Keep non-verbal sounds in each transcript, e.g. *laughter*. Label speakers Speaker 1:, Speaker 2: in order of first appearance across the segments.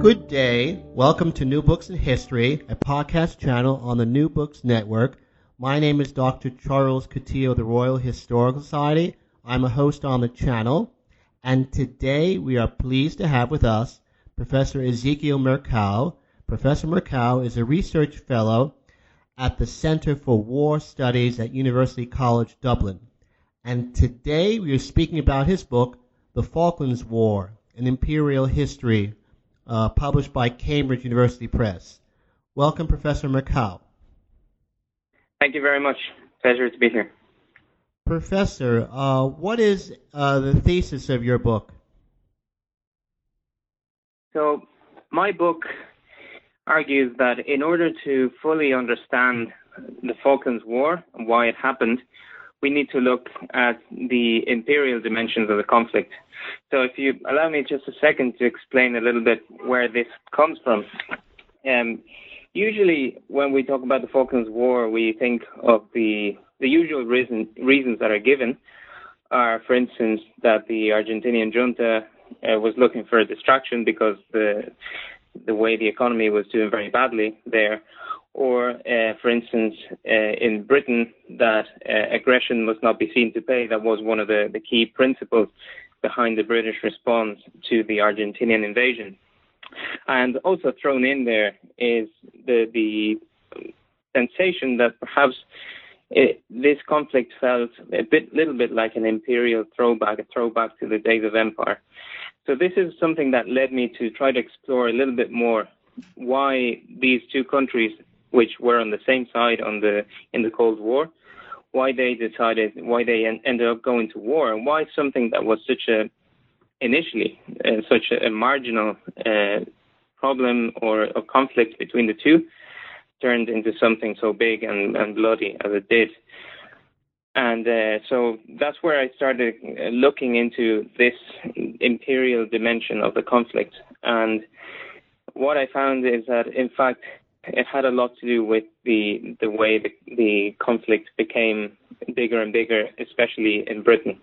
Speaker 1: Good day. Welcome to New Books in History, a podcast channel on the New Books Network. My name is Dr. Charles Coutinho of the Royal Historical Society. I'm a host on the channel, and today we are pleased to have with us Professor Ezequiel Mercau. Professor Mercau is a research fellow at the Center for War Studies at University College Dublin. And today we are speaking about his book, The Falklands War, an Imperial History uh, published by Cambridge University Press. Welcome, Professor Mercau.
Speaker 2: Thank you very much. Pleasure to be here.
Speaker 1: Professor, uh, what is uh, the thesis of your book?
Speaker 2: So, my book argues that in order to fully understand the Falklands War and why it happened, we need to look at the imperial dimensions of the conflict. So, if you allow me just a second to explain a little bit where this comes from. Um, usually, when we talk about the Falklands War, we think of the the usual reason, reasons that are given are, for instance, that the Argentinian junta uh, was looking for a distraction because the the way the economy was doing very badly there, or, uh, for instance, uh, in Britain, that uh, aggression must not be seen to pay. That was one of the, the key principles behind the British response to the Argentinian invasion. And also thrown in there is the, the sensation that perhaps it, this conflict felt a bit, little bit like an imperial throwback, a throwback to the days of empire. So this is something that led me to try to explore a little bit more why these two countries which were on the same side on the in the Cold War, why they decided why they en- ended up going to war, and why something that was such a initially uh, such a, a marginal uh, problem or a conflict between the two turned into something so big and, and bloody as it did. And uh, so that's where I started uh, looking into this imperial dimension of the conflict. And what I found is that, in fact, it had a lot to do with the the way the, the conflict became bigger and bigger, especially in Britain.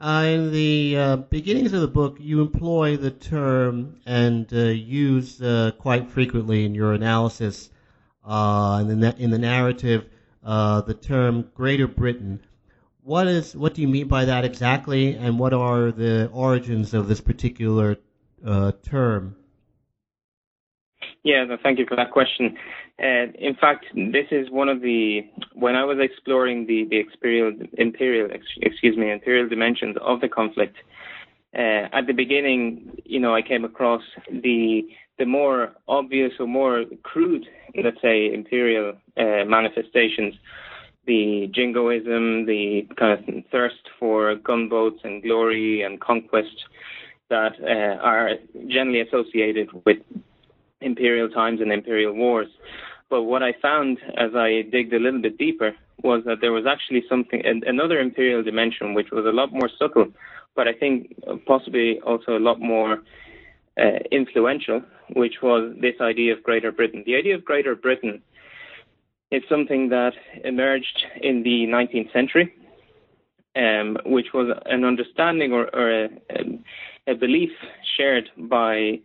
Speaker 1: Uh, in the uh, beginnings of the book, you employ the term and uh, use uh, quite frequently in your analysis uh, in, the, in the narrative uh, the term Greater Britain. What is what do you mean by that exactly, and what are the origins of this particular term?
Speaker 2: Yeah, thank you for that question. Uh, in fact, this is one of the when I was exploring the the imperial imperial excuse me imperial dimensions of the conflict. Uh, at the beginning, you know, I came across the the more obvious or more crude, let's say, imperial uh, manifestations, the jingoism, the kind of thirst for gunboats and glory and conquest that uh, are generally associated with imperial times and imperial wars. But what I found as I digged a little bit deeper was that there was actually something, another imperial dimension, which was a lot more subtle, but I think possibly also a lot more uh, influential, which was this idea of Greater Britain. The idea of Greater Britain is something that emerged in the 19th century, um, which was an understanding or, or a, a, belief shared by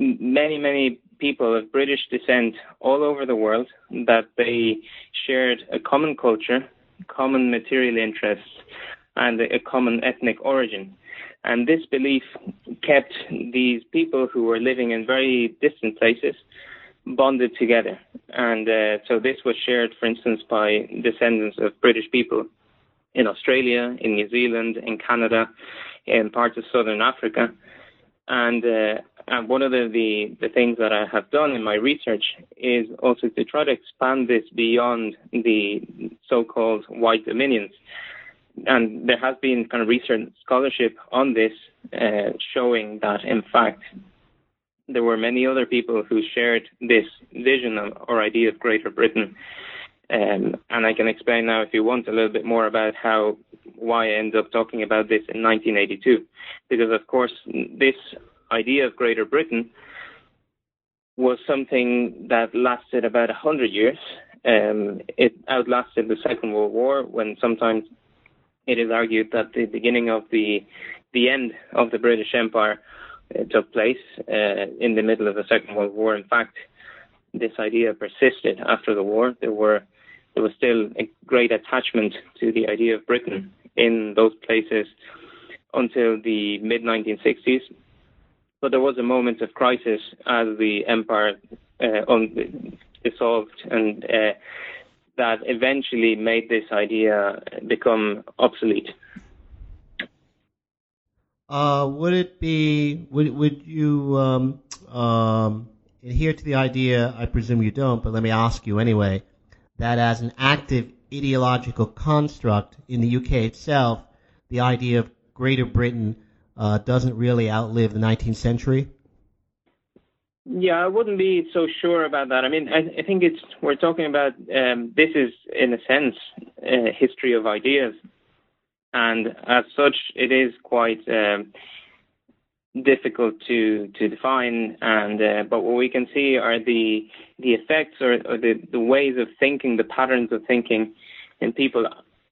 Speaker 2: many, many people of British descent all over the world that they shared a common culture, common material interests, and a common ethnic origin. And this belief kept these people who were living in very distant places bonded together. And uh, so this was shared, for instance, by descendants of British people in Australia, in New Zealand, in Canada, in parts of southern Africa. And uh, and one of the, the, the, things that I have done in my research is also to try to expand this beyond the so-called white dominions. And there has been kind of recent scholarship on this, uh, showing that in fact there were many other people who shared this vision or idea of Greater Britain. Um, and I can explain now, if you want, a little bit more about how why I ended up talking about this in 1982, because of course this idea of Greater Britain was something that lasted about 100 years. Um, it outlasted the Second World War, when sometimes it is argued that the beginning of the the end of the British Empire uh, took place uh, in the middle of the Second World War. In fact, this idea persisted after the war. There were there was still a great attachment to the idea of Britain in those places until the mid 1960s. But there was a moment of crisis as the empire uh, un- dissolved, and uh, that eventually made this idea become obsolete.
Speaker 1: Uh, would it be would would you um, um, adhere to the idea? I presume you don't, but let me ask you anyway. That as an active ideological construct in the UK itself, the idea of Greater Britain uh, doesn't really outlive the 19th century?
Speaker 2: Yeah, I wouldn't be so sure about that. I mean, I, I think it's we're talking about um, this is in a sense a history of ideas, and as such, it is quite um, difficult to to define. And uh, but what we can see are the the effects or, or the the ways of thinking, the patterns of thinking in people.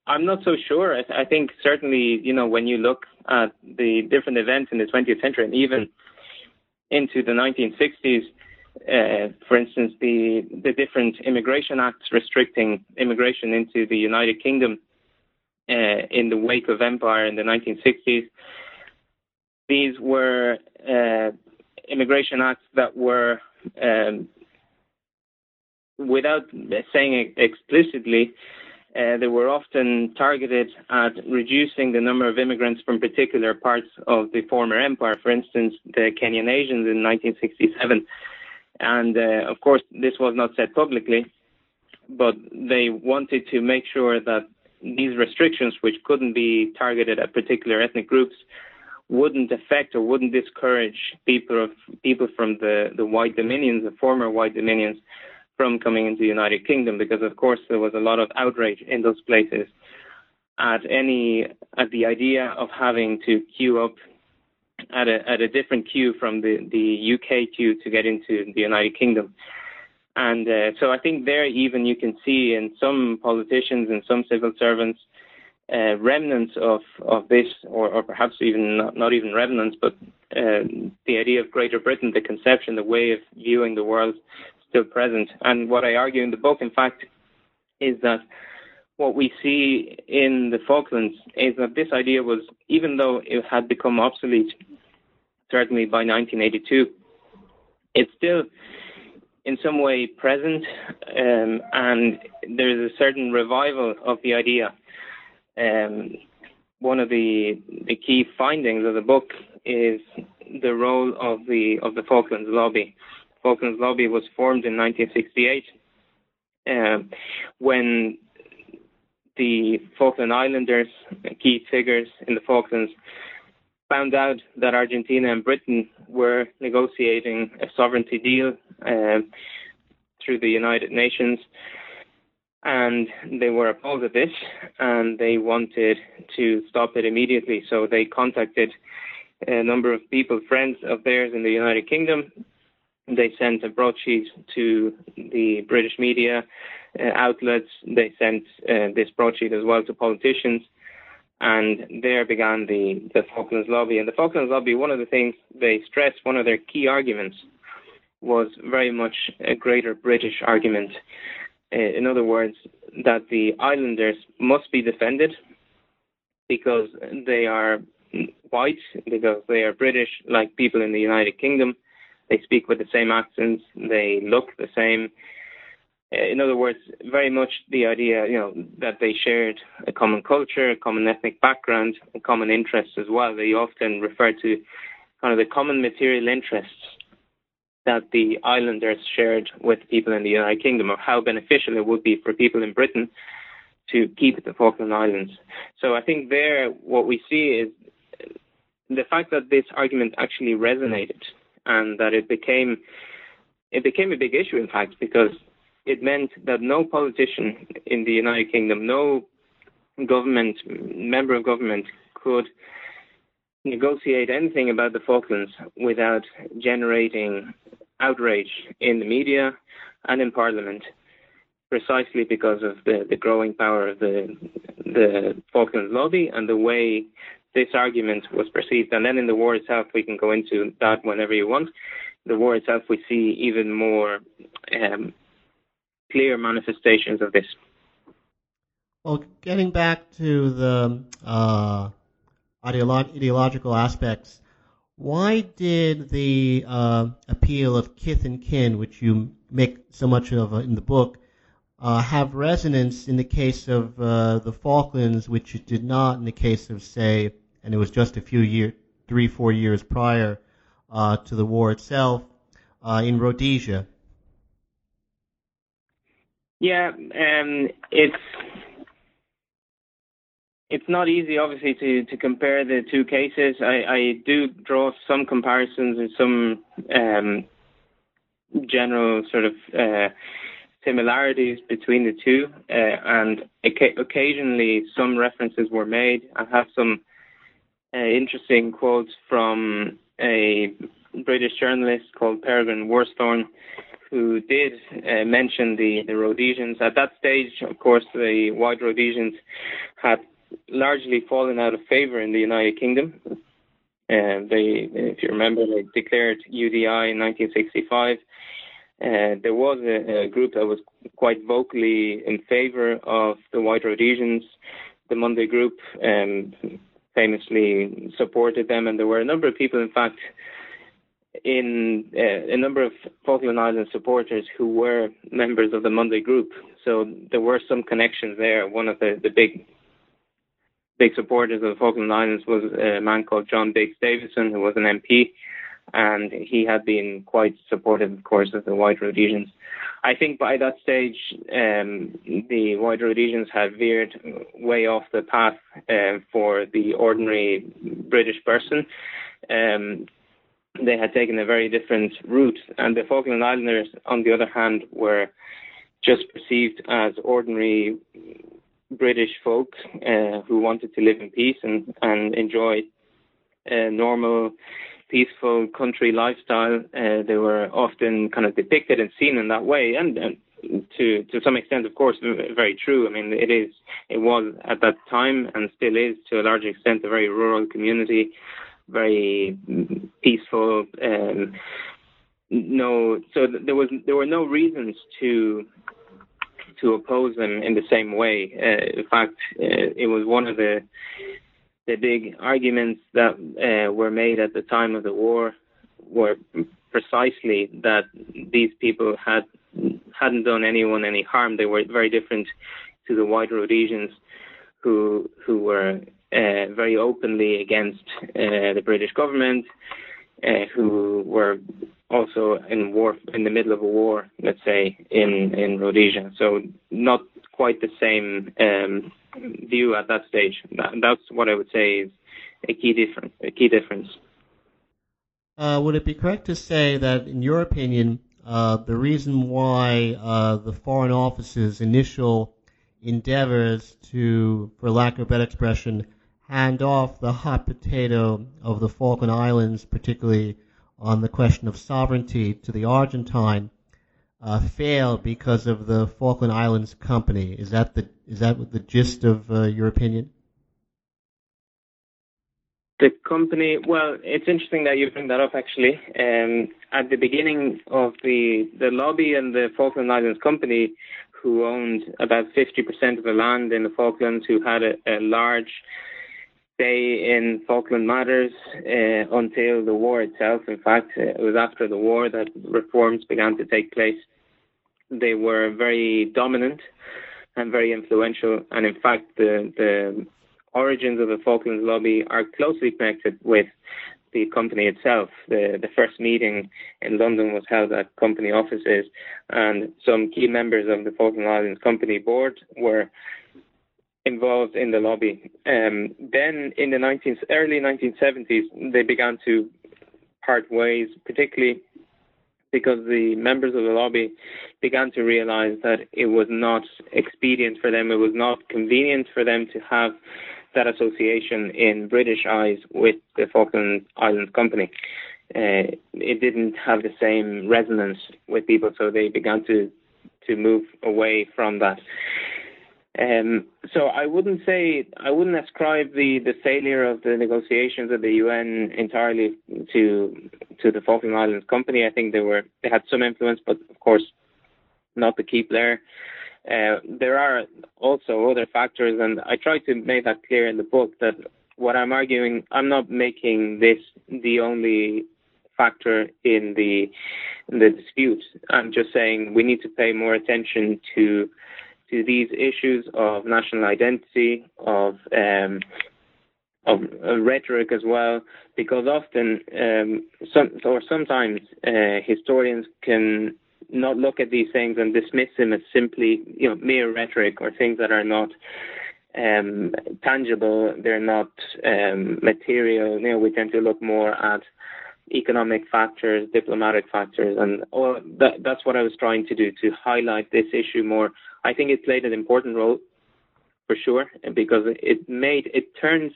Speaker 2: I'm not so sure. I, I think certainly, you know, when you look at the different events in the 20th century and even into the 1960s, uh, for instance, the the different immigration acts restricting immigration into the United Kingdom uh, in the wake of empire in the 1960s. These were uh, immigration acts that were, um, without saying it explicitly, uh, they were often targeted at reducing the number of immigrants from particular parts of the former empire, for instance, the Kenyan Asians in 1967. And uh, of course, this was not said publicly, but they wanted to make sure that these restrictions, which couldn't be targeted at particular ethnic groups, wouldn't affect or wouldn't discourage people of people from the, the white dominions, the former white dominions, from coming into the United Kingdom because, of course, there was a lot of outrage in those places at any at the idea of having to queue up at a at a different queue from the the UK queue to get into the United Kingdom. And uh, so I think there even you can see in some politicians and some civil servants uh, remnants of, of this, or, or perhaps even not, not even remnants, but uh, the idea of Greater Britain, the conception, the way of viewing the world still present. And what I argue in the book, in fact, is that what we see in the Falklands is that this idea was, even though it had become obsolete, certainly by 1982, it's still in some way present, um, and there's a certain revival of the idea. Um, one of the the key findings of the book is the role of the of the Falklands lobby, Falklands Lobby was formed in 1968 uh, when the Falkland Islanders, key figures in the Falklands, found out that Argentina and Britain were negotiating a sovereignty deal uh, through the United Nations. And they were appalled at this and they wanted to stop it immediately. So they contacted a number of people, friends of theirs in the United Kingdom, they sent a broadsheet to the British media uh, outlets. They sent uh, this broadsheet as well to politicians. And there began the, the Falklands lobby. And the Falklands lobby, one of the things they stressed, one of their key arguments, was very much a greater British argument. Uh, in other words, that the islanders must be defended because they are white, because they are British, like people in the United Kingdom they speak with the same accents. They look the same. Uh, in other words, very much the idea, you know, that they shared a common culture, a common ethnic background, a common interests as well. They often refer to kind of the common material interests that the islanders shared with people in the United Kingdom, or how beneficial it would be for people in Britain to keep the Falkland Islands. So I think there, what we see is the fact that this argument actually resonated and that it became it became a big issue, in fact, because it meant that no politician in the United Kingdom, no government member of government could negotiate anything about the Falklands without generating outrage in the media and in Parliament, precisely because of the, the growing power of the the Falklands lobby and the way this argument was perceived. And then in the war itself, we can go into that whenever you want. The war itself, we see even more um, clear manifestations of this.
Speaker 1: Well, getting back to the uh, ideolo- ideological aspects, why did the uh, appeal of kith and kin, which you make so much of in the book, uh, have resonance in the case of uh, the Falklands, which it did not in the case of, say, and it was just a few years, three, four years prior uh, to the war itself, uh, in Rhodesia?
Speaker 2: Yeah, um, it's it's not easy, obviously, to, to compare the two cases. I, I do draw some comparisons and some um, general sort of uh, similarities between the two, uh, and occasionally some references were made. I have some uh, interesting quotes from a British journalist called Peregrine Worsthorne, who did uh, mention the, the Rhodesians. At that stage, of course, the White Rhodesians had largely fallen out of favor in the United Kingdom. They, if you remember, they declared UDI in 1965. Uh, there was a, a, group that was quite vocally in favor of the White Rhodesians. The Monday Group um, famously supported them, and there were a number of people, in fact, in uh, a number of Falkland Islands supporters who were members of the Monday Group. So there were some connections there. One of the, the big big supporters of the Falkland Islands was a man called John Biggs Davison, who was an MP, and he had been quite supportive, of course, of the White Rhodesians. I think by that stage, um, the White Rhodesians had veered way off the path uh, for the ordinary British person. Um, they had taken a very different route, and the Falkland Islanders, on the other hand, were just perceived as ordinary British folk uh, who wanted to live in peace and, and enjoy a normal, peaceful country lifestyle. Uh, they were often kind of depicted and seen in that way, and, and to to some extent, of course, very true. I mean, it is it was at that time and still is to a large extent a very rural community, very peaceful. Um, no, so there was there were no reasons to to oppose them in the same way. Uh, in fact, uh, it was one of the the big arguments that uh, were made at the time of the war were precisely that these people had hadn't done anyone any harm. They were very different to the white Rhodesians, who who were uh, very openly against uh, the British government, uh, who were also in war in the middle of a war, let's say in in Rhodesia. So not quite the same um, view at that stage. That, that's what I would say is a key difference. A key difference.
Speaker 1: Uh, would it be correct to say that, in your opinion, uh, the reason why uh, the Foreign Office's initial endeavors to, for lack of a better expression, hand off the hot potato of the Falkland Islands, particularly on the question of sovereignty to the Argentine uh, failed because of the Falkland Islands Company. Is that the is that the gist of uh, your opinion?
Speaker 2: The company, well, it's interesting that you bring that up. Actually, um, at the beginning of the the lobby and the Falkland Islands Company, who owned about 50% of the land in the Falklands, who had a, a large stay in Falkland matters uh, until the war itself. In fact, uh, it was after the war that reforms began to take place. They were very dominant and very influential, and in fact, the the origins of the Falklands lobby are closely connected with the company itself. The the first meeting in London was held at company offices, and some key members of the Falkland Islands Company board were involved in the lobby. Um, then in the 19, early 1970s, they began to part ways, particularly because the members of the lobby began to realize that it was not expedient for them, it was not convenient for them to have that association in British eyes with the Falkland Islands Company. Uh, it didn't have the same resonance with people, so they began to to move away from that. Um, so I wouldn't say I wouldn't ascribe the, the failure of the negotiations at the UN entirely to to the Falkland Islands Company. I think they were they had some influence, but of course not the key player. Uh, there are also other factors, and I try to make that clear in the book that what I'm arguing, I'm not making this the only factor in the in the dispute. I'm just saying we need to pay more attention to to these issues of national identity, of um, of uh, rhetoric as well, because often um, some or sometimes uh, historians can not look at these things and dismiss them as simply you know mere rhetoric or things that are not um, tangible, they're not um, material. You know, we tend to look more at economic factors, diplomatic factors, and all that, that's what I was trying to do to highlight this issue more. I think it played an important role for sure, because it made it turned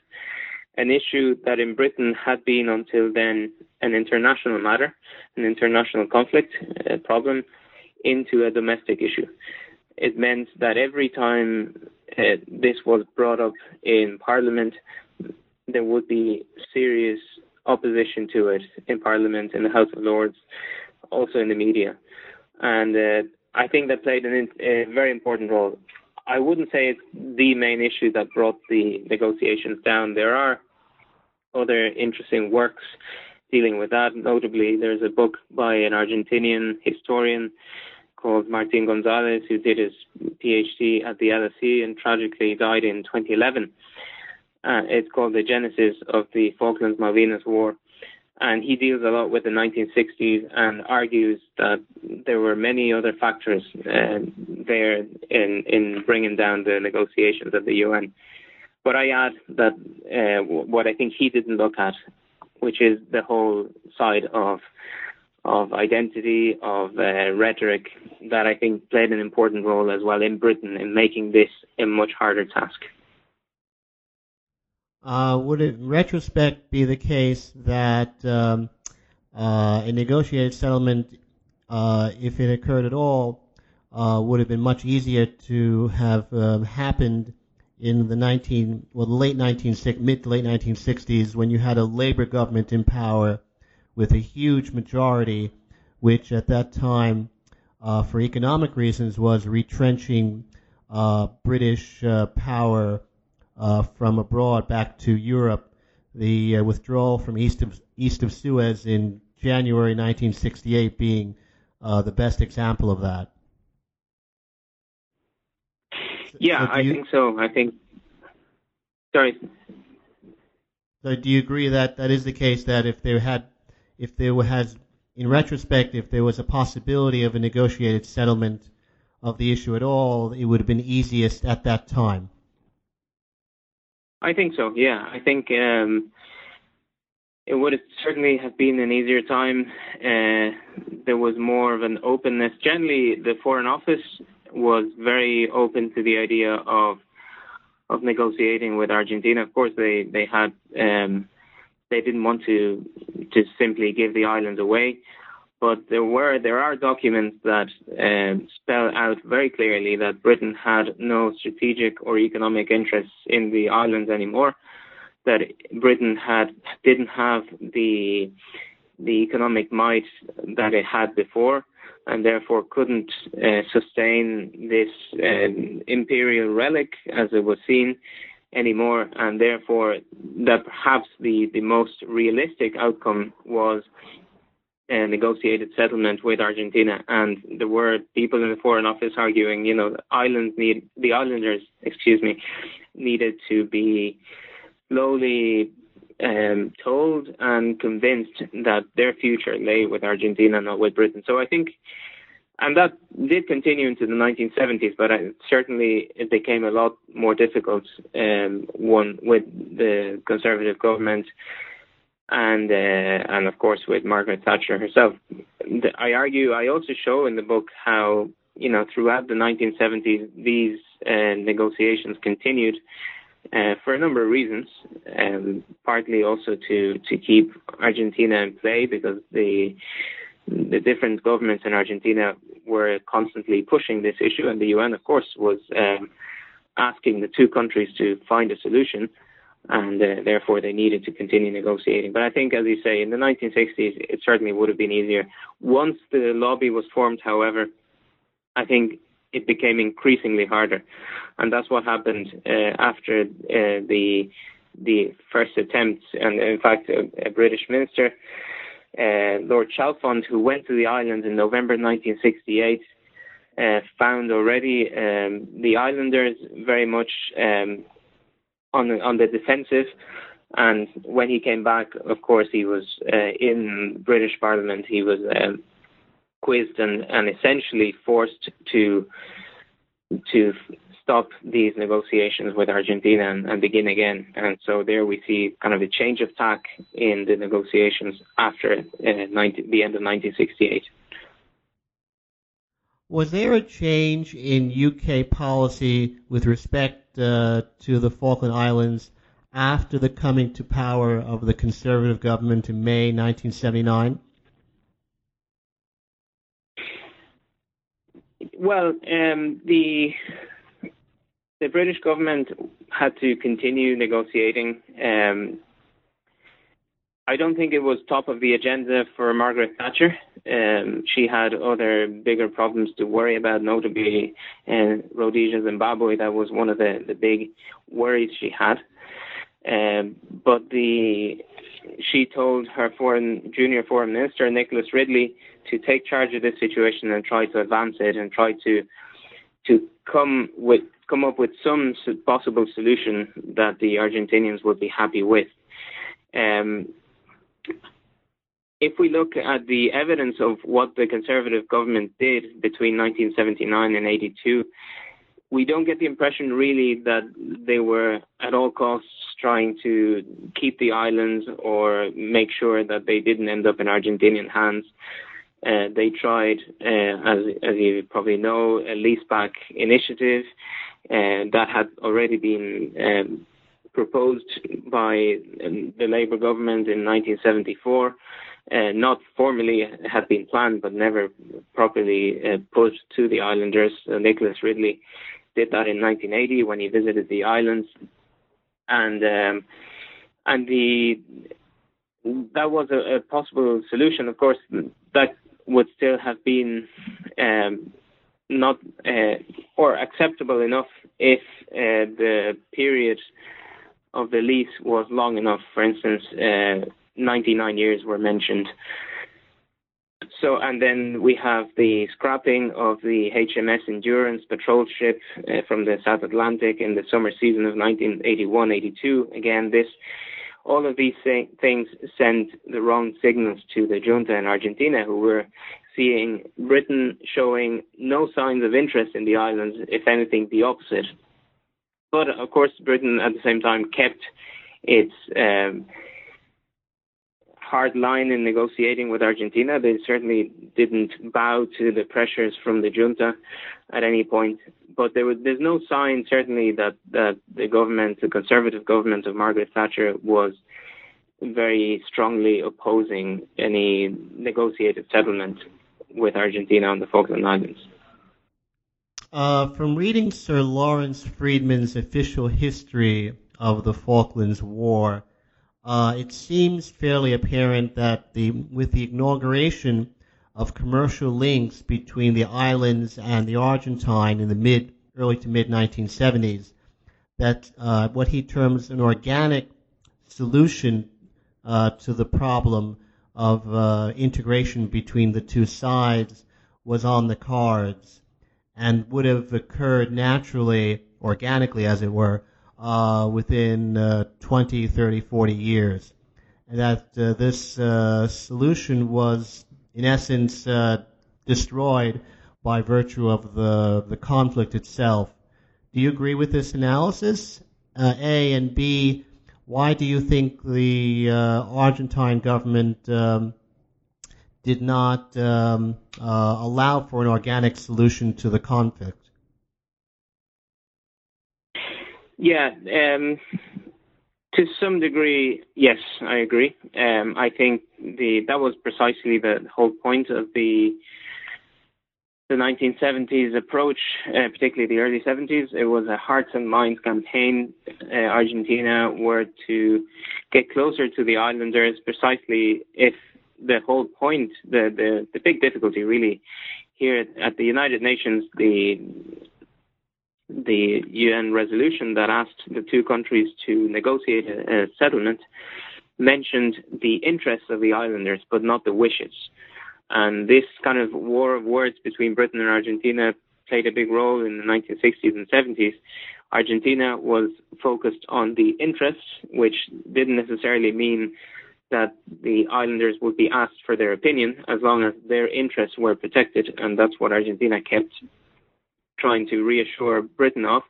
Speaker 2: an issue that in Britain had been until then an international matter, an international conflict a problem, into a domestic issue. It meant that every time uh, this was brought up in Parliament, there would be serious opposition to it in Parliament, in the House of Lords, also in the media. And uh, I think that played an, a very important role. I wouldn't say it's the main issue that brought the negotiations down. There are other interesting works dealing with that. Notably, there's a book by an Argentinian historian called Martin Gonzalez, who did his PhD at the LSE and tragically died in 2011. Uh, it's called The Genesis of the Falklands Malvinas War. And he deals a lot with the 1960s and argues that there were many other factors uh, there in, in bringing down the negotiations at the UN. But I add that uh, what I think he didn't look at, which is the whole side of of identity, of uh, rhetoric, that I think played an important role as well in Britain in making this a much harder task.
Speaker 1: Uh, would it, in retrospect, be the case that um, uh, a negotiated settlement, uh, if it occurred at all, uh, would have been much easier to have um, happened in the 19, well, the late 19, mid to late 1960s when you had a labor government in power with a huge majority, which at that time, uh, for economic reasons, was retrenching uh, British power uh, from abroad back to Europe. The uh, withdrawal from east of east of Suez in January 1968 being uh, the best example of that.
Speaker 2: Yeah, so I you, think so. I think. Sorry.
Speaker 1: So do you agree that that is the case? That if there had if there has, in retrospect, if there was a possibility of a negotiated settlement of the issue at all, it would have been easiest at that time.
Speaker 2: I think so. Yeah, I think um, it would certainly have been an easier time. Uh, there was more of an openness. Generally, the Foreign Office was very open to the idea of of negotiating with Argentina. Of course, they they had um, they didn't want to to simply give the islands away. But there were there are documents that um, spell out very clearly that Britain had no strategic or economic interests in the islands anymore. That Britain had didn't have the the economic might that it had before, and therefore couldn't uh, sustain this um, imperial relic as it was seen anymore, and therefore that perhaps the, the most realistic outcome was a negotiated settlement with Argentina. And there were people in the Foreign Office arguing, you know, the islands need the islanders, excuse me, needed to be slowly um, told and convinced that their future lay with Argentina, not with Britain. So I think and that did continue into the 1970s, but I, certainly it became a lot more difficult. Um, one with the Conservative government, and uh, and of course with Margaret Thatcher herself. I argue, I also show in the book how you know throughout the 1970s these uh, negotiations continued. Uh, for a number of reasons, um, partly also to, to keep Argentina in play because the the different governments in Argentina were constantly pushing this issue, and the UN, of course, was um, asking the two countries to find a solution, and uh, therefore they needed to continue negotiating. But I think, as you say, in the 1960s, it certainly would have been easier. Once the lobby was formed, however, I think it became increasingly harder, and that's what happened uh, after uh, the the first attempt. And in fact, a, a British minister, uh, Lord Chalfont, who went to the island in November 1968, uh, found already um, the islanders very much um, on the, on the defensive. And when he came back, of course, he was uh, in British Parliament. He was um, quizzed and, and essentially forced to to stop these negotiations with Argentina and, and, begin again. And so there we see kind of a change of tack in the negotiations after uh, 19, the end of 1968.
Speaker 1: Was there a change in UK policy with respect uh, to the Falkland Islands after the coming to power of the Conservative government in May 1979?
Speaker 2: Well, um, the the British government had to continue negotiating. Um, I don't think it was top of the agenda for Margaret Thatcher. Um, she had other bigger problems to worry about, notably in Rhodesia, Zimbabwe. That was one of the, the big worries she had. Um, but the she told her foreign junior foreign minister Nicholas Ridley to take charge of this situation and try to advance it and try to to come with come up with some possible solution that the Argentinians would be happy with. Um, if we look at the evidence of what the conservative government did between 1979 and 82, we don't get the impression really that they were at all costs trying to keep the islands or make sure that they didn't end up in Argentinian hands. Uh, they tried, uh, as, as you probably know, a leaseback initiative uh, that had already been um, proposed by the Labour government in 1974. Uh, not formally had been planned, but never properly uh, put to the islanders. Uh, Nicholas Ridley did that in 1980 when he visited the islands, and um, and the that was a, a, possible solution. Of course, that would still have been um, not uh, or acceptable enough if uh, the period of the lease was long enough. For instance, uh, 99 years were mentioned. So, and then we have the scrapping of the HMS Endurance patrol ship uh, from the South Atlantic in the summer season of 1981-82. Again, this all of these things send the wrong signals to the junta in Argentina, who were seeing Britain showing no signs of interest in the islands, if anything, the opposite. But of course, Britain at the same time kept its um, hard line in negotiating with Argentina. They certainly didn't bow to the pressures from the junta at any point. But there was, there's no sign, certainly, that, that the government, the conservative government of Margaret Thatcher, was very strongly opposing any negotiated settlement with Argentina on the Falkland Islands.
Speaker 1: Uh, from reading Sir Lawrence Freedman's official history of the Falklands War, uh, it seems fairly apparent that the, with the inauguration of commercial links between the islands and the Argentine in the mid, early to mid 1970s, that uh, what he terms an organic solution uh, to the problem of uh, integration between the two sides was on the cards and would have occurred naturally, organically as it were, uh, within uh, 20, 30, 40 years. And that uh, this uh, solution was, in essence, uh, destroyed by virtue of the, the conflict itself. Do you agree with this analysis? Uh, a and B, why do you think the Argentine government um, did not um, uh, allow for an organic solution to the conflict.
Speaker 2: Yeah, um, to some degree, yes, I agree. Um, I think the that was precisely the whole point of the the 1970s approach, uh, particularly the early 70s, it was a hearts and minds campaign. Uh, Argentina were to get closer to the islanders precisely if the whole point, the, the, the big difficulty really here at the United Nations, the the UN resolution that asked the two countries to negotiate a, a settlement mentioned the interests of the islanders, but not the wishes. And this kind of war of words between Britain and Argentina played a big role in the 1960s and 70s. Argentina was focused on the interests, which didn't necessarily mean that the islanders would be asked for their opinion as long as their interests were protected. And that's what Argentina kept trying to reassure Britain of.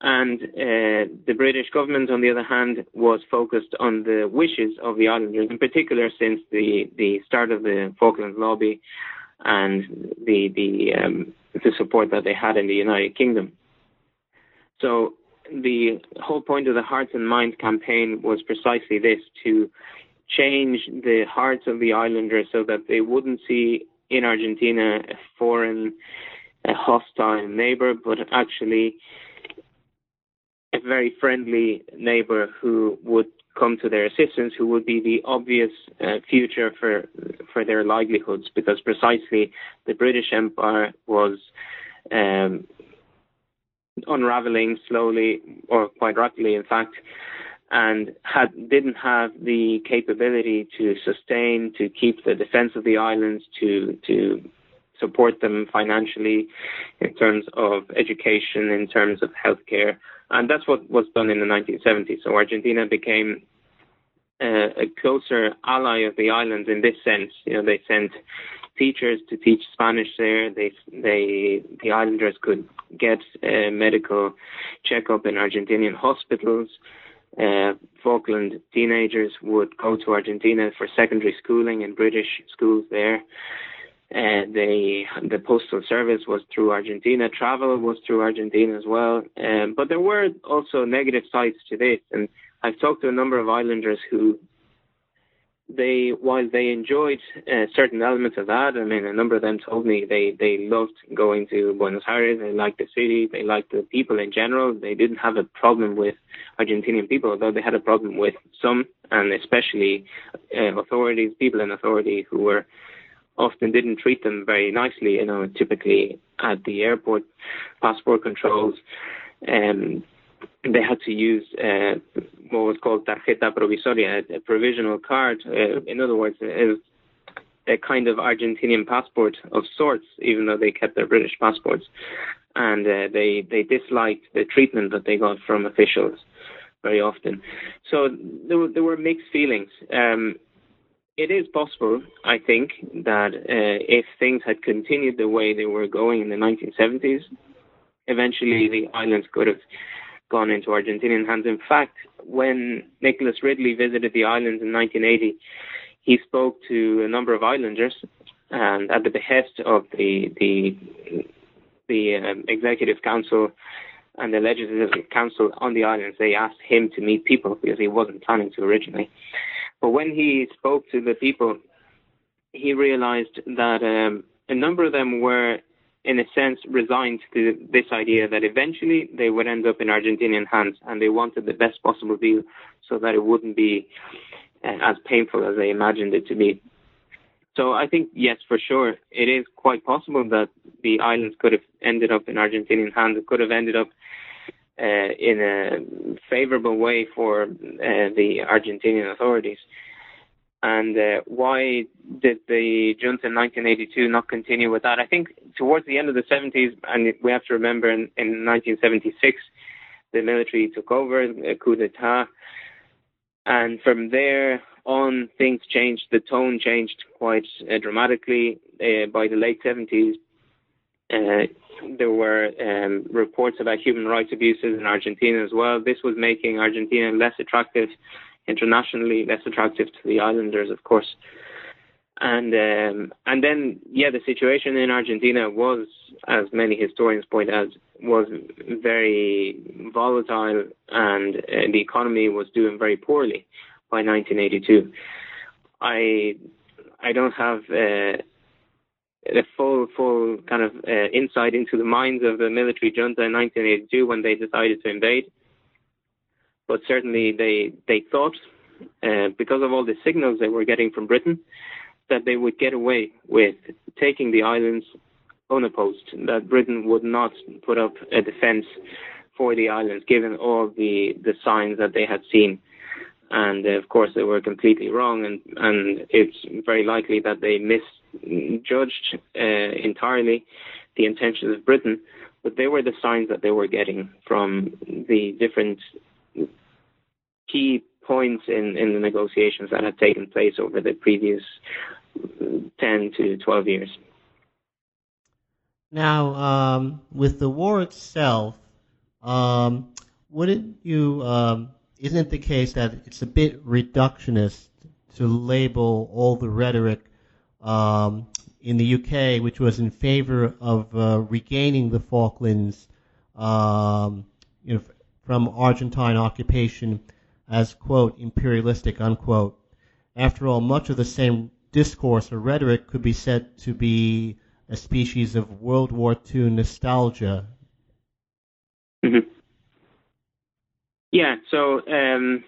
Speaker 2: And uh, the British government, on the other hand, was focused on the wishes of the islanders, in particular since the, the start of the Falklands lobby and the the um, the support that they had in the United Kingdom. So the whole point of the Hearts and Minds campaign was precisely this: to change the hearts of the islanders so that they wouldn't see in Argentina a foreign, a hostile neighbor, but actually a very friendly neighbor who would come to their assistance, who would be the obvious uh, future for for their livelihoods, because precisely the British Empire was um, unraveling slowly, or quite rapidly, in fact, and had didn't have the capability to sustain, to keep the defence of the islands, to to support them financially in terms of education, in terms of healthcare, and that's what was done in the 1970s. So Argentina became uh, a closer ally of the islands in this sense. You know, they sent teachers to teach Spanish there. They they the islanders could get a medical checkup in Argentinian hospitals. Uh, Falkland teenagers would go to Argentina for secondary schooling in British schools there. Uh, they, the postal service was through Argentina. Travel was through Argentina as well. Um, but there were also negative sides to this. And I've talked to a number of islanders who they, while they enjoyed uh, certain elements of that, I mean, a number of them told me they, they loved going to Buenos Aires. They liked the city. They liked the people in general. They didn't have a problem with Argentinian people, although they had a problem with some, and especially uh, authorities, people in authority who were often didn't treat them very nicely. You know, typically at the airport, passport controls, um, they had to use uh, what was called tarjeta provisoria, a, provisional card. Uh, in other words, a, a kind of Argentinian passport of sorts, even though they kept their British passports. And uh, they they disliked the treatment that they got from officials very often. So there were, there were mixed feelings. Um, it is possible, I think, that uh, if things had continued the way they were going in the 1970s, eventually the islands could have gone into Argentinian hands. In fact, when Nicholas Ridley visited the islands in 1980, he spoke to a number of islanders, and at the behest of the the the um, executive council and the legislative council on the islands, they asked him to meet people because he wasn't planning to originally. But when he spoke to the people, he realized that um, a number of them were, in a sense, resigned to this idea that eventually they would end up in Argentinian hands, and they wanted the best possible deal so that it wouldn't be uh, as painful as they imagined it to be. So I think yes, for sure, it is quite possible that the islands could have ended up in Argentinian hands. It could have ended up uh, in a favorable way for uh, the Argentinian authorities. And uh, why did the junta in 1982 not continue with that? I think towards the end of the 70s, and we have to remember in, in 1976, the military took over, a coup d'etat, and from there on, things changed. The tone changed quite uh, dramatically. Uh, by the late 70s, uh, there were um, reports about human rights abuses in Argentina as well. This was making Argentina less attractive internationally, less attractive to the islanders, of course. And um, and then yeah, the situation in Argentina was, as many historians point out, was very volatile, and uh, the economy was doing very poorly by 1982. I I don't have. Uh, a full full kind of uh, insight into the minds of the military junta in 1982 when they decided to invade. But certainly they they thought, uh, because of all the signals they were getting from Britain, that they would get away with taking the islands unopposed. That Britain would not put up a defence for the islands, given all the the signs that they had seen and uh, of course they were completely wrong, and and it's very likely that they misjudged uh, entirely the intentions of Britain, but they were the signs that they were getting from the different key points in, in the negotiations that had taken place over the previous 10 to 12 years.
Speaker 1: Now, um, with the war itself, um, wouldn't you um, isn't it the case that it's a bit reductionist to label all the rhetoric um, in the UK, which was in favor of uh, regaining the Falklands, um, you know, from Argentine occupation, as quote imperialistic unquote. After all, much of the same discourse or rhetoric could be said to be a species of World War II nostalgia.
Speaker 2: Mm-hmm. Yeah, so um,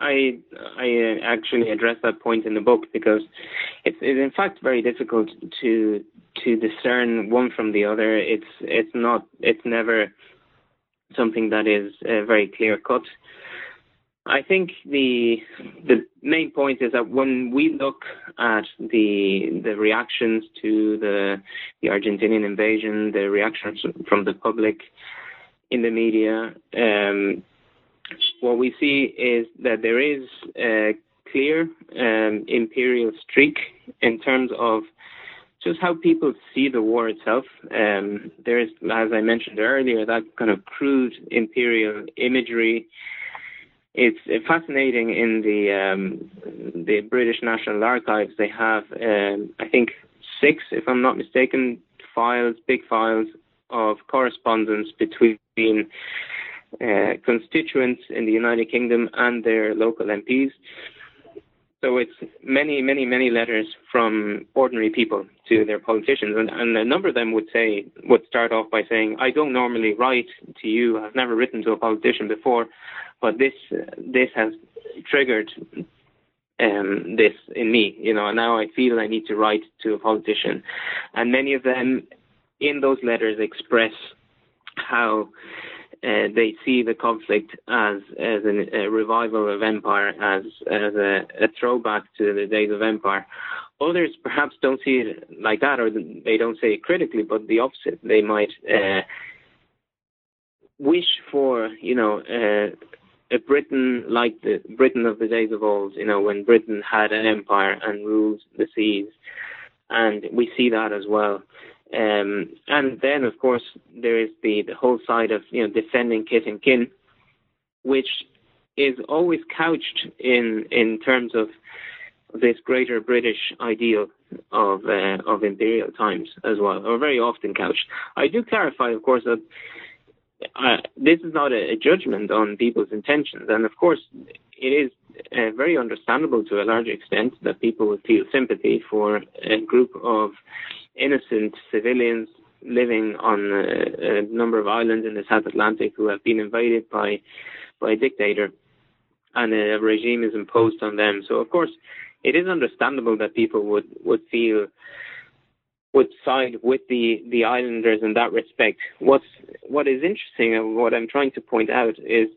Speaker 2: I I uh, actually address that point in the book because it's, it's in fact very difficult to to discern one from the other. It's it's not it's never something that is uh, very clear cut. I think the the main point is that when we look at the the reactions to the the Argentinian invasion, the reactions from the public in the media, um, what we see is that there is a clear um, imperial streak in terms of just how people see the war itself. Um, there is, as I mentioned earlier, that kind of crude imperial imagery. It's fascinating in the um, the British National Archives. They have, um, I think, six, if I'm not mistaken, files, big files of correspondence between uh, constituents in the United Kingdom and their local MPs. So it's many, many, many letters from ordinary people to their politicians, and, and a number of them would say would start off by saying, "I don't normally write to you. I've never written to a politician before, but this this has triggered um, this in me. You know, and now I feel I need to write to a politician." And many of them, in those letters, express how uh, they see the conflict as as an, a revival of empire, as as a, a, throwback to the days of empire. Others perhaps don't see it like that, or they don't say it critically, but the opposite. They might uh, wish for, you know, uh, a Britain like the Britain of the days of old. You know, when Britain had an empire and ruled the seas, and we see that as well. Um, and then, of course, there is the, the whole side of you know defending kith and kin, which is always couched in in terms of this greater British ideal of uh, of imperial times as well, or very often couched. I do clarify, of course, that uh, this is not a, a, judgment on people's intentions, and of course, it is uh, very understandable to a large extent that people would feel sympathy for a group of innocent civilians living on a, a, number of islands in the South Atlantic who have been invaded by by a dictator, and a regime is imposed on them. So of course, it is understandable that people would would feel would side with the the islanders in that respect. What's what is interesting and what I'm trying to point out is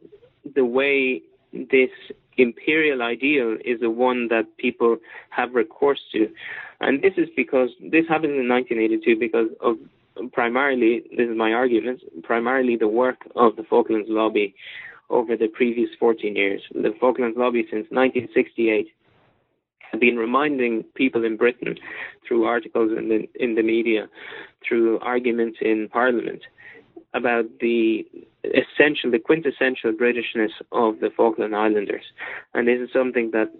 Speaker 2: the way this imperial ideal is the one that people have recourse to. And this is because this happened in 1982 because of primarily, this is my argument, primarily the work of the Falklands Lobby over the previous 14 years. The Falklands Lobby since 1968 had been reminding people in Britain through articles in the, in the media, through arguments in Parliament, about the essential, the quintessential Britishness of the Falkland Islanders. And this is something that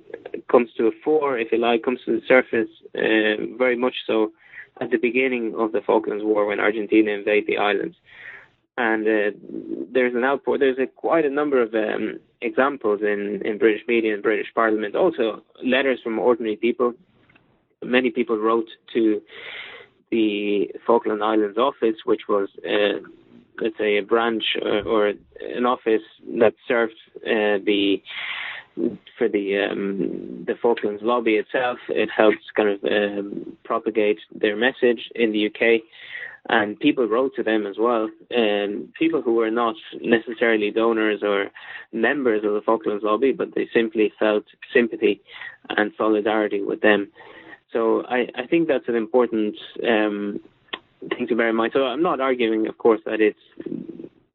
Speaker 2: comes to a fore, if you like, comes to the surface uh, very much so at the beginning of the Falklands War when Argentina invaded the islands. And uh, there's an outpour, there's a, quite a number of um, examples in, in British media and British Parliament, also letters from ordinary people. Many people wrote to the Falkland Islands office, which was, uh, let's say, a branch or, uh, or an office that served uh, the for the um, the Falklands lobby itself. It helps kind of um, propagate their message in the UK, and people wrote to them as well. And people who were not necessarily donors or members of the Falklands lobby, but they simply felt sympathy and solidarity with them. So I, I think that's an important um, thing to bear in mind. So I'm not arguing, of course, that it's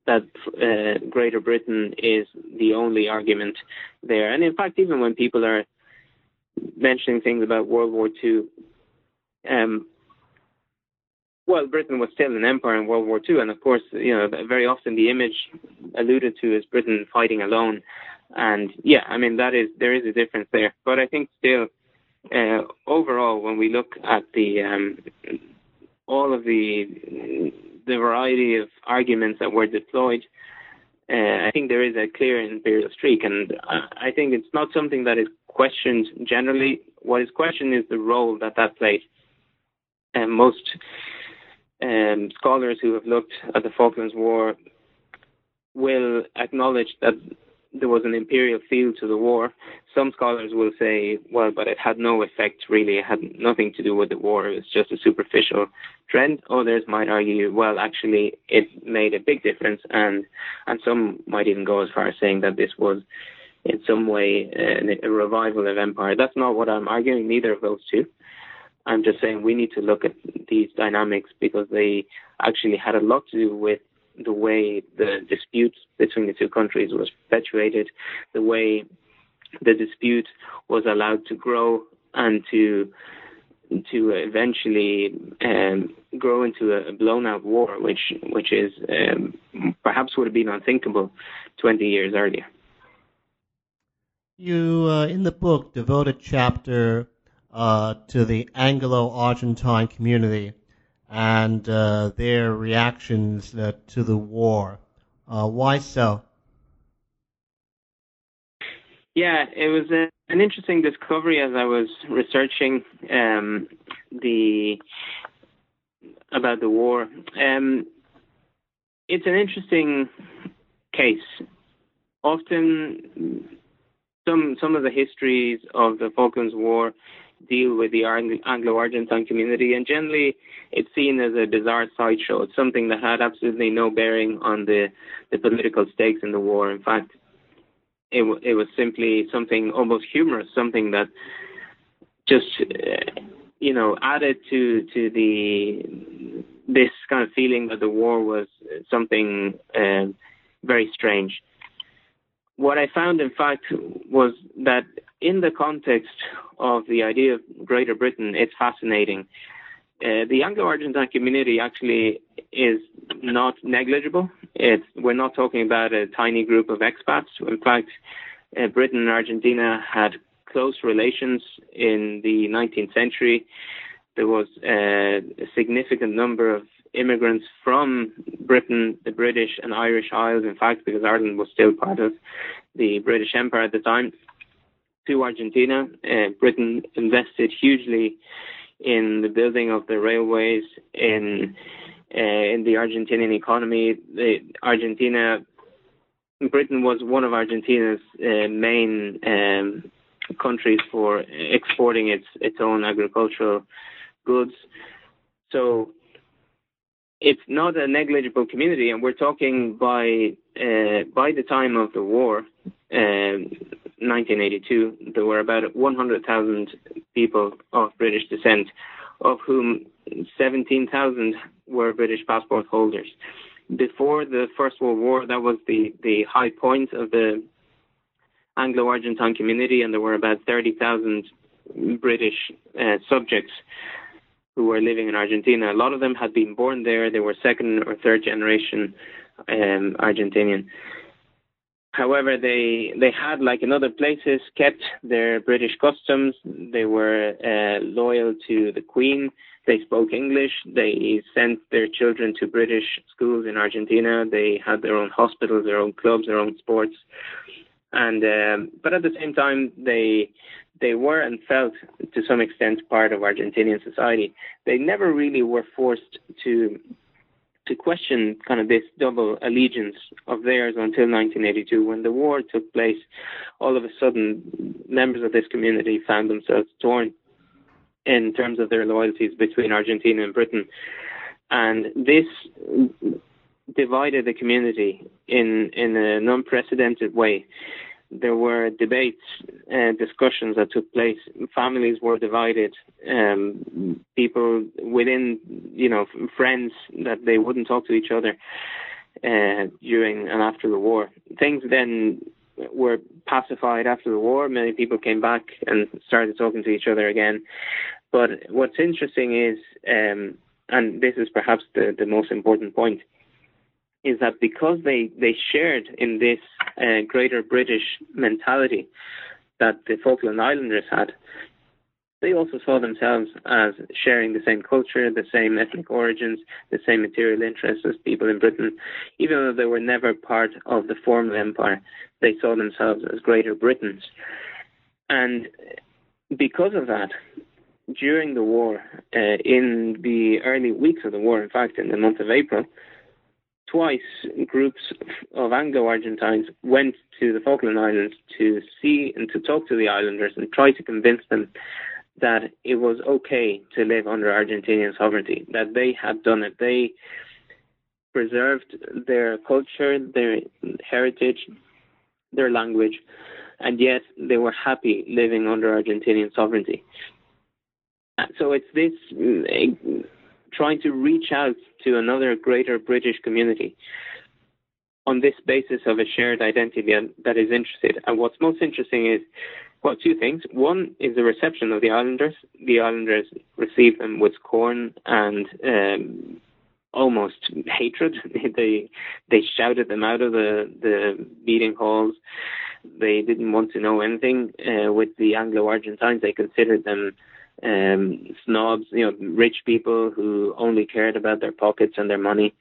Speaker 2: that uh, Greater Britain is the only argument there. And in fact, even when people are mentioning things about World War II, um, well, Britain was still an empire in World War II, and of course, you know, very often the image alluded to is Britain fighting alone. And yeah, I mean that is there is a difference there, but I think still, uh, overall, when we look at the um, all of the the variety of arguments that were deployed, uh, I think there is a clear imperial streak, and uh, I think it's not something that is questioned generally. What is questioned is the role that that played. And most um, scholars who have looked at the Falklands War will acknowledge that there was an imperial feel to the war. Some scholars will say, well, but it had no effect really. It had nothing to do with the war. It was just a superficial trend. Others might argue, well, actually, it made a big difference. And, and some might even go as far as saying that this was in some way a, a revival of empire. That's not what I'm arguing, neither of those two. I'm just saying we need to look at these dynamics because they actually had a lot to do with the way the dispute between the two countries was perpetuated, the way the dispute was allowed to grow and to to eventually um, grow into a blown out war, which which is um, perhaps would have been unthinkable 20 years earlier.
Speaker 1: You uh, in the book devote a chapter uh, to the Anglo-Argentine community and uh, their reactions uh, to the war. Uh, why so?
Speaker 2: Yeah, it was a, an interesting discovery as I was researching um, the about the war. Um, it's an interesting case. Often, some some of the histories of the Falklands War deal with the Anglo-Argentine community, and generally it's seen as a bizarre sideshow. It's something that had absolutely no bearing on the, the political stakes in the war. In fact, it, it was simply something almost humorous, something that just uh, you know added to to the this kind of feeling that the war was something uh, very strange. What I found, in fact, was that in the context of the idea of Greater Britain, it's fascinating. Uh, the Anglo-Argentine community actually is not negligible. It's, we're not talking about a tiny group of expats. In fact, uh, Britain and Argentina had close relations in the 19th century. There was uh, a significant number of immigrants from Britain, the British, and Irish Isles, in fact, because Ireland was still part of the British Empire at the time to Argentina. Uh, Britain invested hugely in the building of the railways in uh, in the Argentinian economy. The Argentina, Britain was one of Argentina's uh, main um, countries for exporting its its own agricultural goods. So it's not a negligible community, and we're talking by uh, by the time of the war, um, 1982, there were about 100,000 people of British descent, of whom 17,000 were British passport holders. Before the First World War, that was the, the high point of the Anglo-Argentine community, and there were about 30,000 British uh, subjects who were living in Argentina. A lot of them had been born there. They were second or third generation um, Argentinian. However, they they had, like in other places, kept their British customs. They were uh, loyal to the Queen. They spoke English. They sent their children to British schools in Argentina. They had their own hospitals, their own clubs, their own sports. And um, but at the same time, they they were and felt to some extent part of Argentinian society. They never really were forced to to question kind of this double allegiance of theirs until 1982. When the war took place, all of a sudden, members of this community found themselves torn in terms of their loyalties between Argentina and Britain. And this divided the community in, in an unprecedented way there were debates and discussions that took place. Families were divided. Um, people within, you know, friends that they wouldn't talk to each other uh, during and after the war. Things then were pacified after the war. Many people came back and started talking to each other again. But what's interesting is, um, and this is perhaps the, the most important point, is that because they, they shared in this uh, greater British mentality that the Falkland Islanders had, they also saw themselves as sharing the same culture, the same ethnic origins, the same material interests as people in Britain. Even though they were never part of the former empire, they saw themselves as greater Britons. And because of that, during the war, uh, in the early weeks of the war, in fact, in the month of April, twice groups of Anglo-Argentines went to the Falkland Islands to see and to talk to the islanders and try to convince them that it was okay to live under Argentinian sovereignty, that they had done it. They preserved their culture, their heritage, their language, and yet they were happy living under Argentinian sovereignty. So it's this trying to reach out to another greater British community on this basis of a shared identity that is interested. And what's most interesting is, well, two things. One is the reception of the islanders. The islanders received them with scorn and um, almost hatred. *laughs* they they shouted them out of the the meeting halls. They didn't want to know anything uh, with the Anglo-Argentines. They considered them um, snobs, you know, rich people who only cared about their pockets and their money.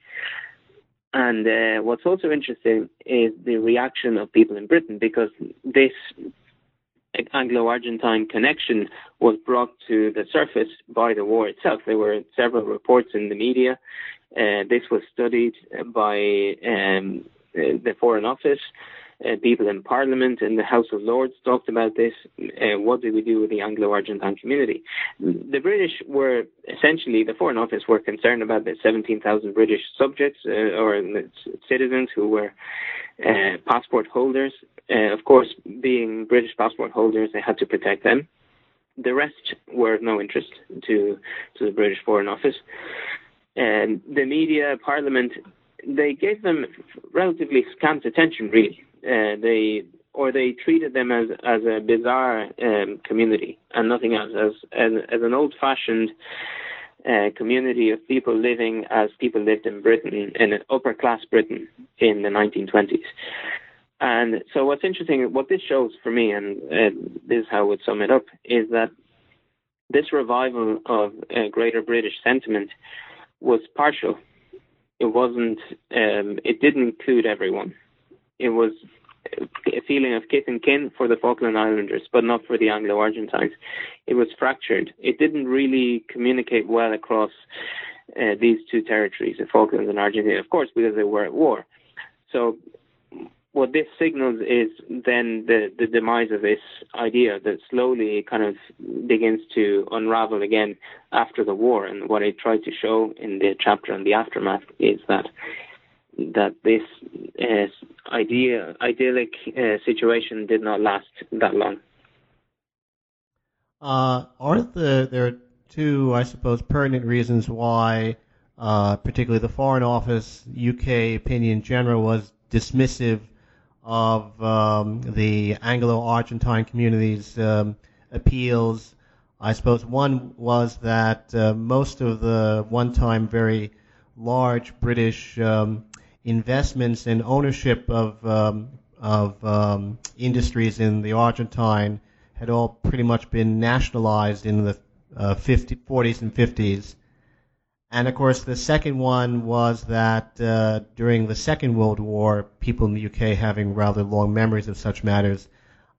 Speaker 2: And uh, what's also interesting is the reaction of people in Britain because this Anglo-Argentine connection was brought to the surface by the war itself. There were several reports in the media. Uh, this was studied by um, the Foreign Office uh, people in Parliament and the House of Lords talked about this. Uh, what do we do with the Anglo-Argentine community? The British were essentially the Foreign Office were concerned about the 17,000 British subjects uh, or citizens who were uh, passport holders. Uh, of course, being British passport holders, they had to protect them. The rest were of no interest to to the British Foreign Office. And the media, Parliament, they gave them relatively scant attention, really uh, they or they treated them as as a bizarre um, community and nothing else, as as, as an old-fashioned uh, community of people living as people lived in Britain, in upper class Britain in the 1920s. And so, what's interesting, what this shows for me, and uh, this is how I would sum it up, is that this revival of uh, Greater British sentiment was partial. It wasn't. Um, it didn't include everyone it was a feeling of kith and kin for the Falkland Islanders, but not for the Anglo-Argentines. It was fractured. It didn't really communicate well across uh, these two territories, the Falklands and Argentina, of course, because they were at war. So what this signals is then the, the demise of this idea that slowly kind of begins to unravel again after the war. And what I tried to show in the chapter on the aftermath is that that this uh, idea, idyllic uh, situation did not last that long.
Speaker 1: Uh, aren't the, there are two, I suppose, pertinent reasons why, uh, particularly the Foreign Office UK opinion general was dismissive of um, the Anglo-Argentine community's um, appeals. I suppose one was that uh, most of the one-time very large British um, investments and ownership of um, of um, industries in the Argentine had all pretty much been nationalized in the uh, 50, 40s and 50s. And of course, the second one was that uh, during the Second World War, people in the UK having rather long memories of such matters,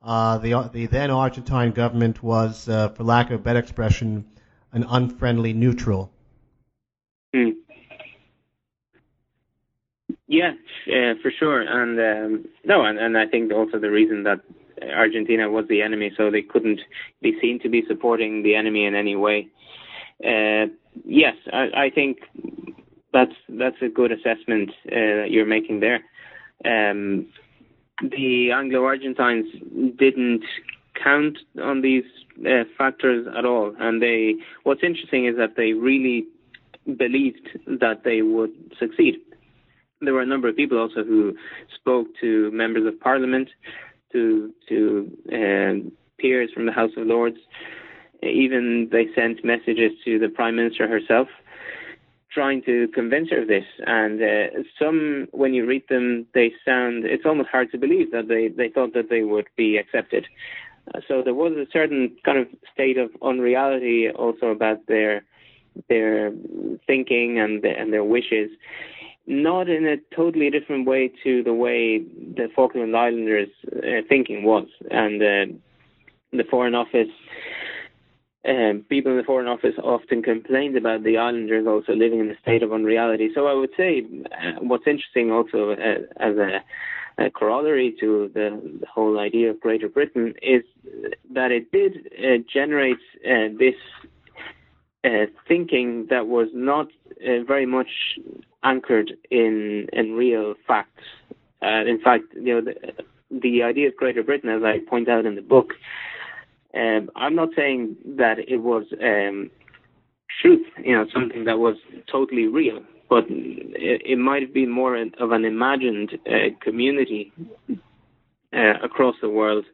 Speaker 1: uh, the the then Argentine government was, uh, for lack of a better expression, an unfriendly neutral.
Speaker 2: Hmm. Yeah, uh, for sure, and um, no, and, and I think also the reason that Argentina was the enemy, so they couldn't be seen to be supporting the enemy in any way. Uh, yes, I, I, think that's that's a good assessment uh, that you're making there. Um, the Anglo-Argentines didn't count on these uh, factors at all, and they. What's interesting is that they really believed that they would succeed. There were a number of people also who spoke to members of parliament, to to uh, peers from the House of Lords. Even they sent messages to the Prime Minister herself, trying to convince her of this. And uh, some, when you read them, they sound. It's almost hard to believe that they they thought that they would be accepted. Uh, so there was a certain kind of state of unreality also about their their thinking and and their wishes not in a totally different way to the way the Falkland Islanders' uh, thinking was. And uh, the Foreign Office, um, people in the Foreign Office often complained about the Islanders also living in a state of unreality. So I would say uh, what's interesting also uh, as a, a, corollary to the, the, whole idea of Greater Britain is that it did uh, generate uh, this thinking that was not very much anchored in in real facts. Uh, in fact, you know, the, the idea of Greater Britain, as I point out in the book, um, I'm not saying that it was um, truth, you know, something that was totally real, but it, it might have been more of an imagined uh, community uh, across the world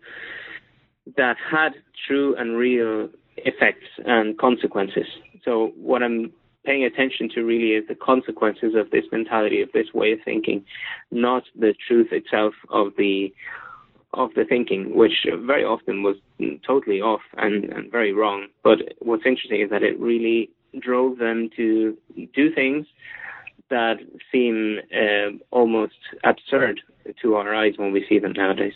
Speaker 2: that had true and real effects and consequences. So what I'm paying attention to really is the consequences of this mentality, of this way of thinking, not the truth itself of the of the thinking, which very often was totally off and, and very wrong. But what's interesting is that it really drove them to do things that seem uh, almost absurd to our eyes when we see them nowadays.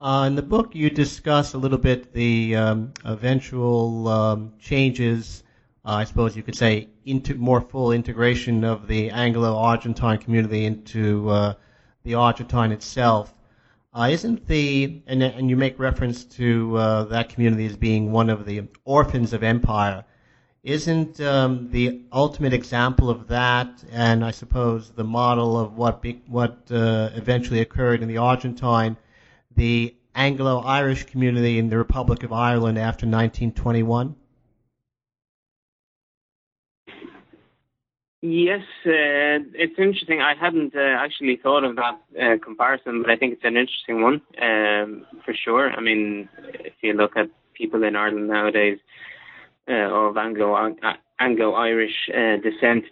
Speaker 1: Uh, in the book, you discuss a little bit the um, eventual um, changes uh, I suppose you could say, into more full integration of the Anglo-Argentine community into uh, the Argentine itself. Uh, isn't the and, and you make reference to uh, that community as being one of the orphans of empire? Isn't um, the ultimate example of that, and I suppose the model of what be, what uh, eventually occurred in the Argentine, the Anglo-Irish community in the Republic of Ireland after 1921?
Speaker 2: Yes, uh, it's interesting. I hadn't uh, actually thought of that uh, comparison, but I think it's an interesting one um, for sure. I mean, if you look at people in Ireland nowadays uh, of Anglo Anglo Irish uh, descent,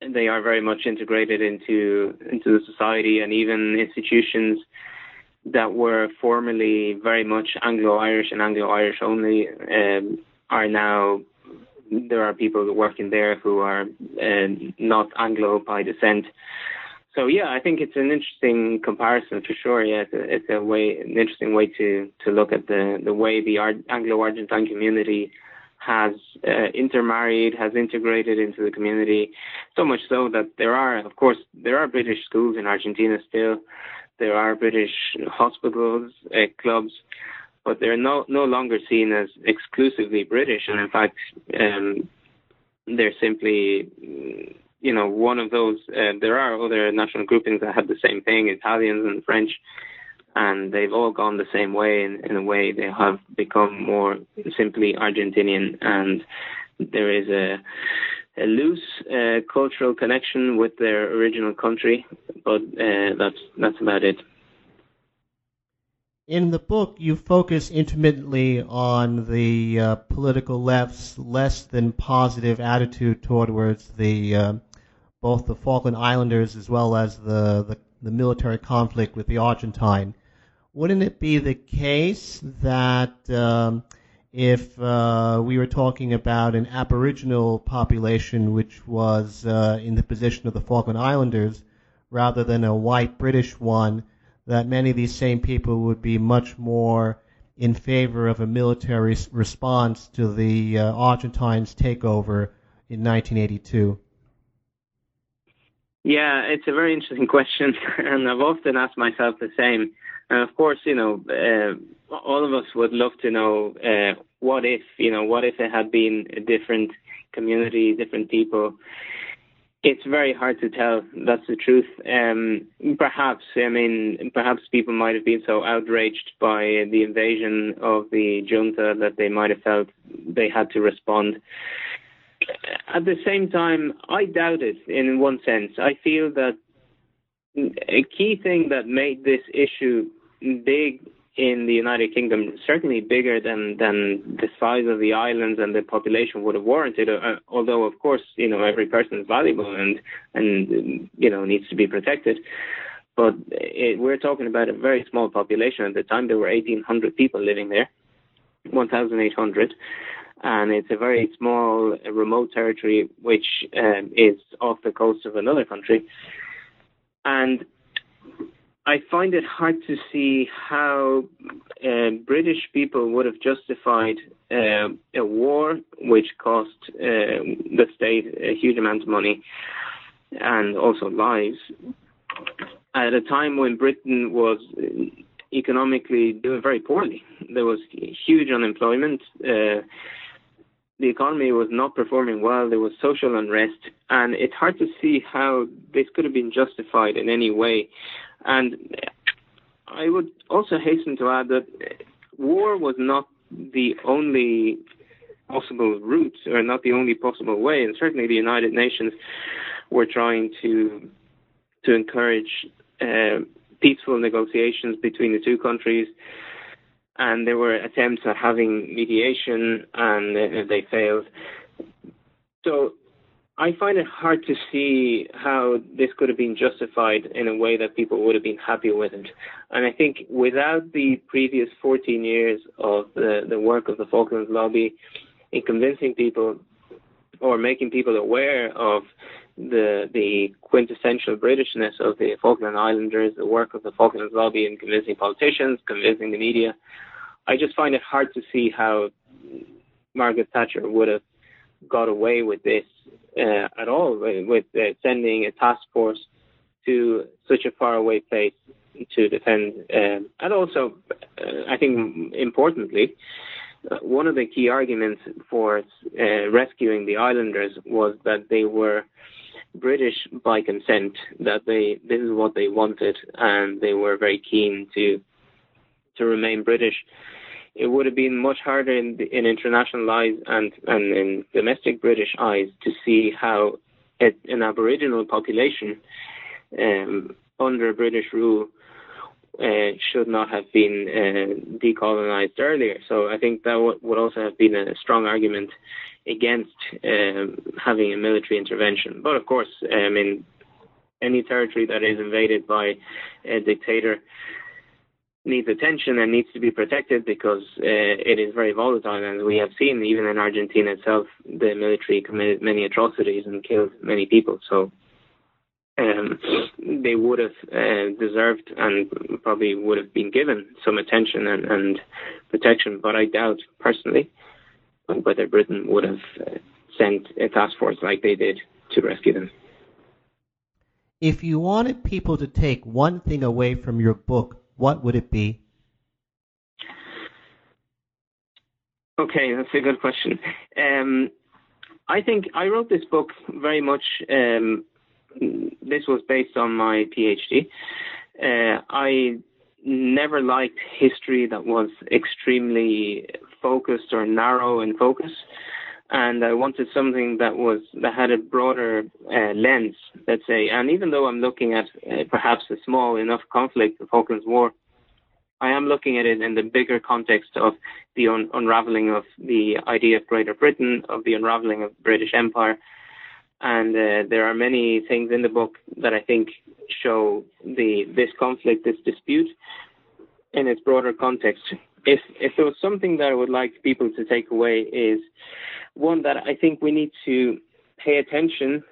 Speaker 2: they are very much integrated into into the society and even institutions that were formerly very much Anglo Irish and Anglo Irish only um, are now there are people working there who are uh, not Anglo by descent. So yeah, I think it's an interesting comparison for sure. Yeah, it's a, it's a way, an interesting way to to look at the the way the Anglo-Argentine community has uh, intermarried, has integrated into the community, so much so that there are, of course, there are British schools in Argentina still. There are British hospitals, uh, clubs, but they're no no longer seen as exclusively British, and in fact, um, they're simply you know one of those. Uh, there are other national groupings that have the same thing, Italians and French, and they've all gone the same way. In, in a way, they have become more simply Argentinian, and there is a a loose uh, cultural connection with their original country, but uh, that's that's about it
Speaker 1: in the book, you focus intermittently on the uh, political left's less than positive attitude towards the uh, both the Falkland Islanders as well as the, the, the military conflict with the Argentine. Wouldn't it be the case that um, if uh, we were talking about an Aboriginal population which was uh, in the position of the Falkland Islanders rather than a white British one? That many of these same people would be much more in favor of a military response to the uh, Argentines takeover in 1982?
Speaker 2: Yeah, it's a very interesting *laughs* question, and I've often asked myself the same. And of course, you know, uh, all of us would love to know uh, what if, you know, what if it had been a different community, different people. It's very hard to tell. That's the truth. Um, perhaps, I mean, perhaps people might have been so outraged by the invasion of the junta that they might have felt they had to respond. At the same time, I doubt it in one sense. I feel that a key thing that made this issue big in the United Kingdom, certainly bigger than than the size of the islands and the population would have warranted. Uh, although, of course, you know every person is valuable and and you know needs to be protected. But it, we're talking about a very small population. At the time, there were 1,800 people living there, 1,800, and it's a very small, remote territory which um, is off the coast of another country. And I find it hard to see how uh, British people would have justified uh, a war which cost uh, the state a huge amount of money and also lives at a time when Britain was economically doing very poorly. There was huge unemployment. Uh, the economy was not performing well. There was social unrest, and it's hard to see how this could have been justified in any way. And I would also hasten to add that war was not the only possible route, or not the only possible way. And certainly, the United Nations were trying to to encourage uh, peaceful negotiations between the two countries and there were attempts at having mediation, and uh, they failed. So I find it hard to see how this could have been justified in a way that people would have been happy with it. And I think without the previous 14 years of the, the work of the Falklands Lobby in convincing people or making people aware of the the quintessential Britishness of the Falkland Islanders, the work of the Falklands Lobby in convincing politicians, convincing the media. I just find it hard to see how Margaret Thatcher would have got away with this uh, at all, with uh, sending a task force to such a faraway place to defend. Um, and also, uh, I think importantly, one of the key arguments for uh, rescuing the islanders was that they were British by consent, that they this is what they wanted, and they were very keen to to remain British. It would have been much harder in, in international eyes and, and in domestic British eyes to see how it, an Aboriginal population um, under British rule uh, should not have been uh, decolonized earlier. So I think that w- would also have been a strong argument against um, having a military intervention. But of course, um, in any territory that is invaded by a dictator needs attention and needs to be protected because uh, it is very volatile. And we have seen, even in Argentina itself, the military committed many atrocities and killed many people. So um, they would have uh, deserved and probably would have been given some attention and, and protection. But I doubt, personally, whether Britain would have uh, sent a task force like they did to rescue them.
Speaker 1: If you wanted people to take one thing away from your book, what would it be?
Speaker 2: Okay, that's a good question. Um, I think I wrote this book very much. Um, this was based on my PhD. Uh, I never liked history that was extremely focused or narrow in focus, and I wanted something that was that had a broader uh, lens, let's say. And even though I'm looking at uh, perhaps a small enough conflict, the Falklands War, I am looking at it in the bigger context of the un- unraveling of the idea of Greater Britain, of the unraveling of the British Empire, and uh, there are many things in the book that I think show the this conflict, this dispute, in its broader context. If if there was something that I would like people to take away is one that I think we need to pay attention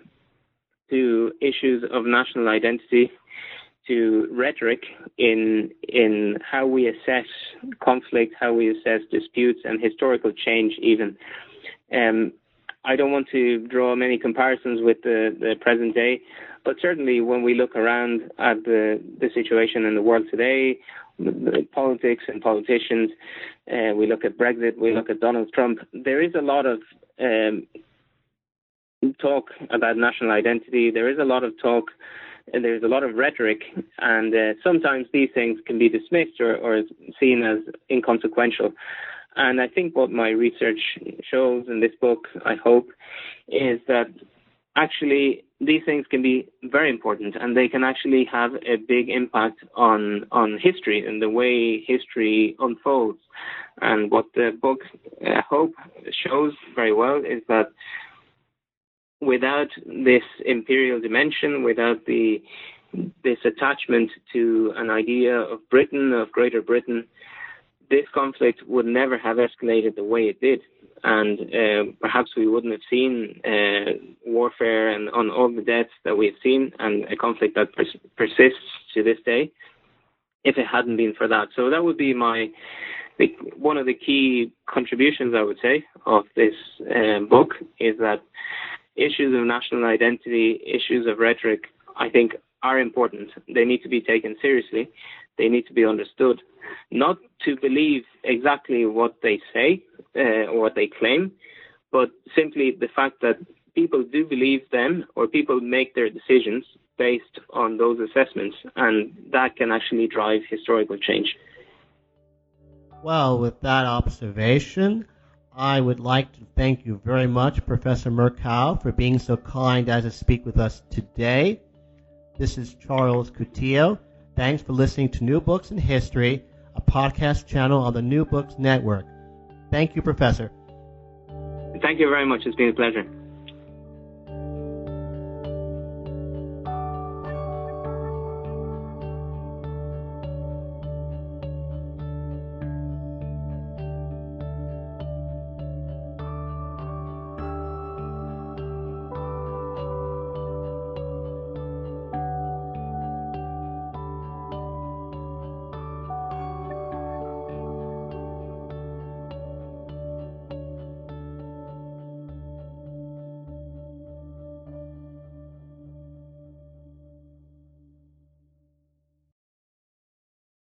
Speaker 2: to issues of national identity, to rhetoric in in how we assess conflict, how we assess disputes, and historical change. Even, um, I don't want to draw many comparisons with the, the present day, but certainly when we look around at the the situation in the world today, politics and politicians, uh, we look at Brexit, we look at Donald Trump. There is a lot of um, talk about national identity. There is a lot of talk and there's a lot of rhetoric, and uh, sometimes these things can be dismissed or, or seen as inconsequential. And I think what my research shows in this book, I hope, is that actually these things can be very important and they can actually have a big impact on on history and the way history unfolds. And what the book, I hope, shows very well is that without this imperial dimension, without the this attachment to an idea of Britain, of Greater Britain, this conflict would never have escalated the way it did. And uh, perhaps we wouldn't have seen uh, warfare and on all the deaths that we've seen, and a conflict that pers- persists to this day, if it hadn't been for that. So that would be my the, one of the key contributions, I would say, of this um, book is that issues of national identity, issues of rhetoric, I think are important. They need to be taken seriously. They need to be understood. Not to believe exactly what they say uh, or what they claim, but simply the fact that people do believe them or people make their decisions based on those assessments, and that can actually drive historical change.
Speaker 1: Well, with that observation, I would like to thank you very much, Professor Mercau, for being so kind as to speak with us today. This is Charles Coutinho. Thanks for listening to New Books in History, a podcast channel on the New Books Network. Thank you, Professor.
Speaker 2: Thank you very much. It's been a pleasure.